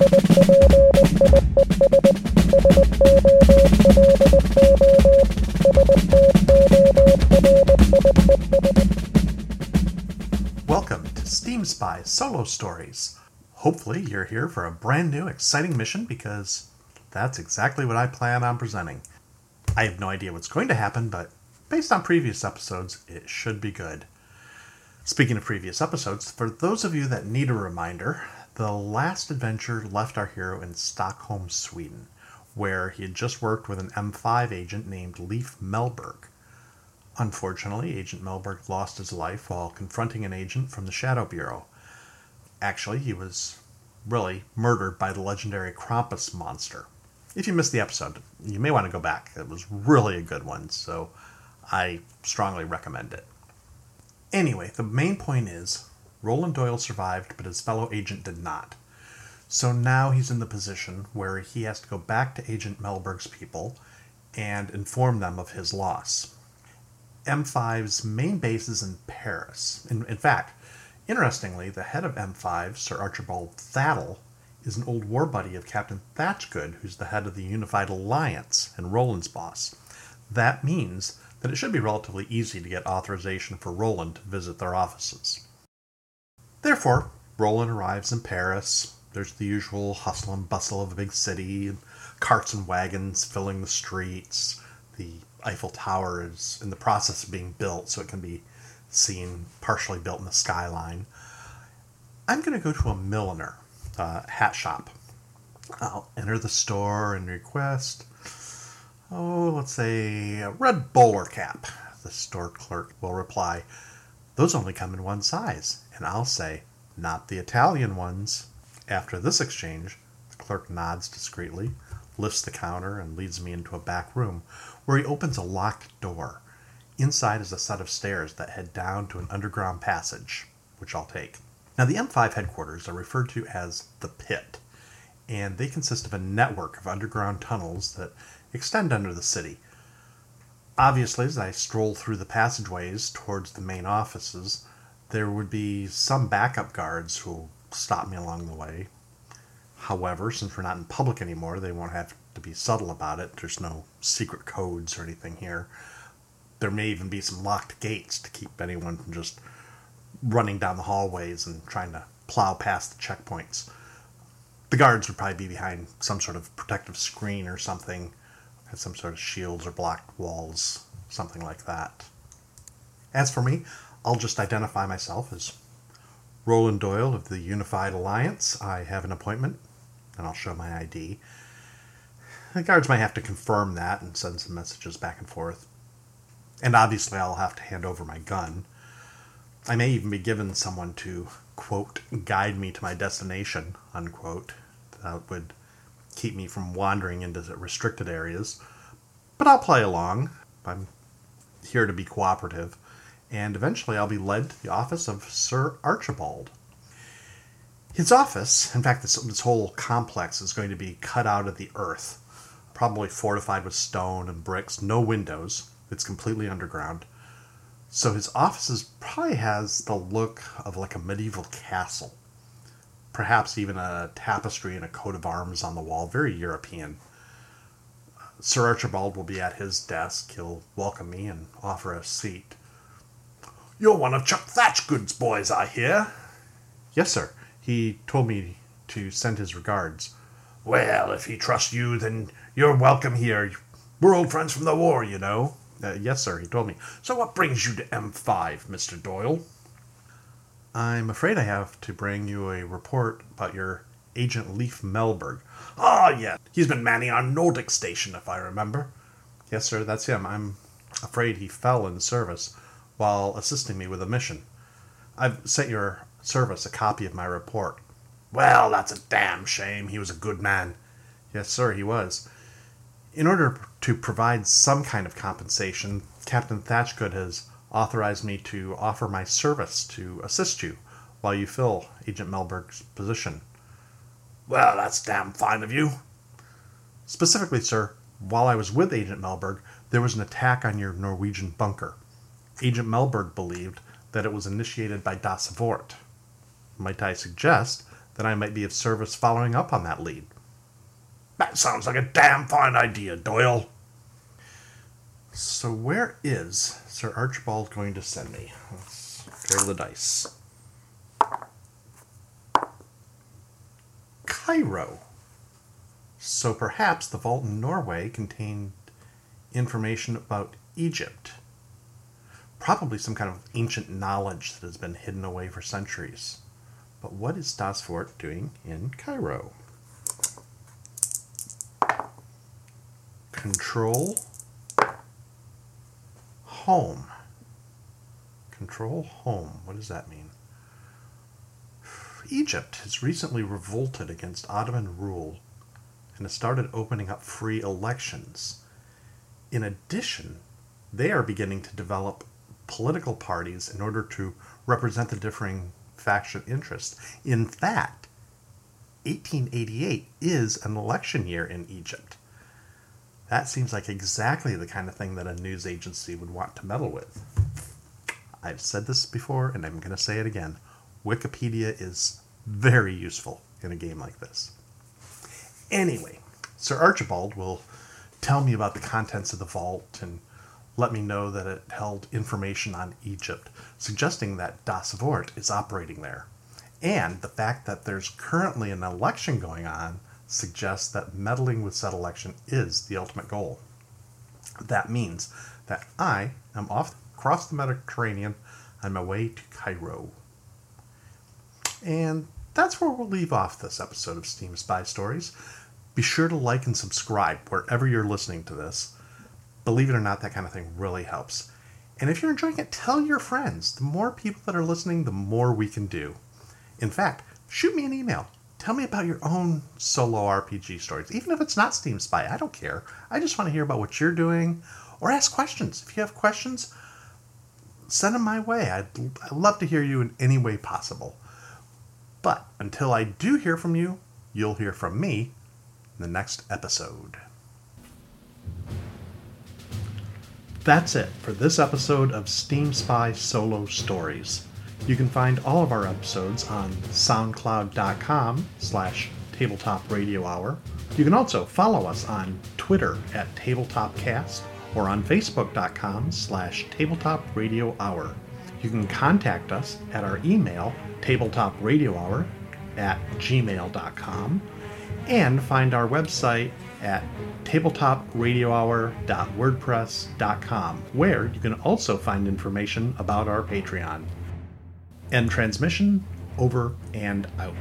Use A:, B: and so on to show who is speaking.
A: Welcome to Steam Spy Solo Stories. Hopefully, you're here for a brand new, exciting mission because that's exactly what I plan on presenting. I have no idea what's going to happen, but based on previous episodes, it should be good. Speaking of previous episodes, for those of you that need a reminder, the last adventure left our hero in Stockholm, Sweden, where he had just worked with an M5 agent named Leif Melberg. Unfortunately, Agent Melberg lost his life while confronting an agent from the Shadow Bureau. Actually, he was really murdered by the legendary Krampus monster. If you missed the episode, you may want to go back. It was really a good one, so I strongly recommend it. Anyway, the main point is Roland Doyle survived, but his fellow agent did not. So now he's in the position where he has to go back to Agent Melberg's people and inform them of his loss. M5's main base is in Paris. In, in fact, interestingly, the head of M5, Sir Archibald Thattle, is an old war buddy of Captain Thatchgood, who's the head of the Unified Alliance and Roland's boss. That means that it should be relatively easy to get authorization for Roland to visit their offices. Therefore, Roland arrives in Paris. There's the usual hustle and bustle of a big city, carts and wagons filling the streets. The Eiffel Tower is in the process of being built, so it can be seen partially built in the skyline. I'm going to go to a milliner, uh, hat shop. I'll enter the store and request, oh, let's say a red bowler cap. The store clerk will reply, those only come in one size. And I'll say, not the Italian ones. After this exchange, the clerk nods discreetly, lifts the counter, and leads me into a back room where he opens a locked door. Inside is a set of stairs that head down to an underground passage, which I'll take. Now, the M5 headquarters are referred to as the Pit, and they consist of a network of underground tunnels that extend under the city. Obviously, as I stroll through the passageways towards the main offices, there would be some backup guards who'll stop me along the way. However, since we're not in public anymore, they won't have to be subtle about it. There's no secret codes or anything here. There may even be some locked gates to keep anyone from just running down the hallways and trying to plow past the checkpoints. The guards would probably be behind some sort of protective screen or something, had some sort of shields or blocked walls, something like that. As for me, I'll just identify myself as Roland Doyle of the Unified Alliance. I have an appointment, and I'll show my ID. The guards might have to confirm that and send some messages back and forth. And obviously, I'll have to hand over my gun. I may even be given someone to, quote, guide me to my destination, unquote. That would keep me from wandering into restricted areas. But I'll play along. I'm here to be cooperative. And eventually, I'll be led to the office of Sir Archibald. His office, in fact, this, this whole complex is going to be cut out of the earth probably fortified with stone and bricks, no windows. It's completely underground. So his offices probably has the look of like a medieval castle. Perhaps even a tapestry and a coat of arms on the wall, very European. Sir Archibald will be at his desk. He'll welcome me and offer a seat. You're one of Chuck Thatchgood's boys, I hear. Yes, sir. He told me to send his regards. Well, if he trusts you, then you're welcome here. We're old friends from the war, you know. Uh, yes, sir, he told me. So what brings you to M5, Mr. Doyle? I'm afraid I have to bring you a report about your agent Leif Melberg. Ah, yeah. He's been manning our Nordic station, if I remember. Yes, sir, that's him. I'm afraid he fell in service while assisting me with a mission. I've sent your service a copy of my report. Well, that's a damn shame. He was a good man. Yes, sir, he was. In order to provide some kind of compensation, Captain Thatchgood has authorized me to offer my service to assist you while you fill Agent Melberg's position. Well, that's damn fine of you. Specifically, sir, while I was with Agent Melberg, there was an attack on your Norwegian bunker. Agent Melberg believed that it was initiated by Das Vort. Might I suggest that I might be of service following up on that lead. That sounds like a damn fine idea, Doyle. So, where is Sir Archibald going to send me? Let's roll the dice. Cairo. So, perhaps the vault in Norway contained information about Egypt. Probably some kind of ancient knowledge that has been hidden away for centuries. But what is Das Vort doing in Cairo? Control home. Control home. What does that mean? Egypt has recently revolted against Ottoman rule and has started opening up free elections. In addition, they are beginning to develop political parties in order to represent the differing faction interests. In fact, 1888 is an election year in Egypt. That seems like exactly the kind of thing that a news agency would want to meddle with. I've said this before and I'm going to say it again. Wikipedia is very useful in a game like this. Anyway, Sir Archibald will tell me about the contents of the vault and let me know that it held information on Egypt, suggesting that Das Vort is operating there. And the fact that there's currently an election going on suggests that meddling with said election is the ultimate goal. That means that I am off across the Mediterranean on my way to Cairo. And that's where we'll leave off this episode of Steam Spy Stories. Be sure to like and subscribe wherever you're listening to this. Believe it or not, that kind of thing really helps. And if you're enjoying it, tell your friends. The more people that are listening, the more we can do. In fact, shoot me an email Tell me about your own solo RPG stories, even if it's not Steam Spy. I don't care. I just want to hear about what you're doing or ask questions. If you have questions, send them my way. I'd, I'd love to hear you in any way possible. But until I do hear from you, you'll hear from me in the next episode. That's it for this episode of Steam Spy Solo Stories. You can find all of our episodes on soundcloud.com slash tabletop radio hour. You can also follow us on Twitter at tabletopcast or on facebook.com slash tabletop radio hour. You can contact us at our email tabletopradiohour at gmail.com and find our website at tabletopradiohour.wordpress.com where you can also find information about our Patreon. End transmission, over and out.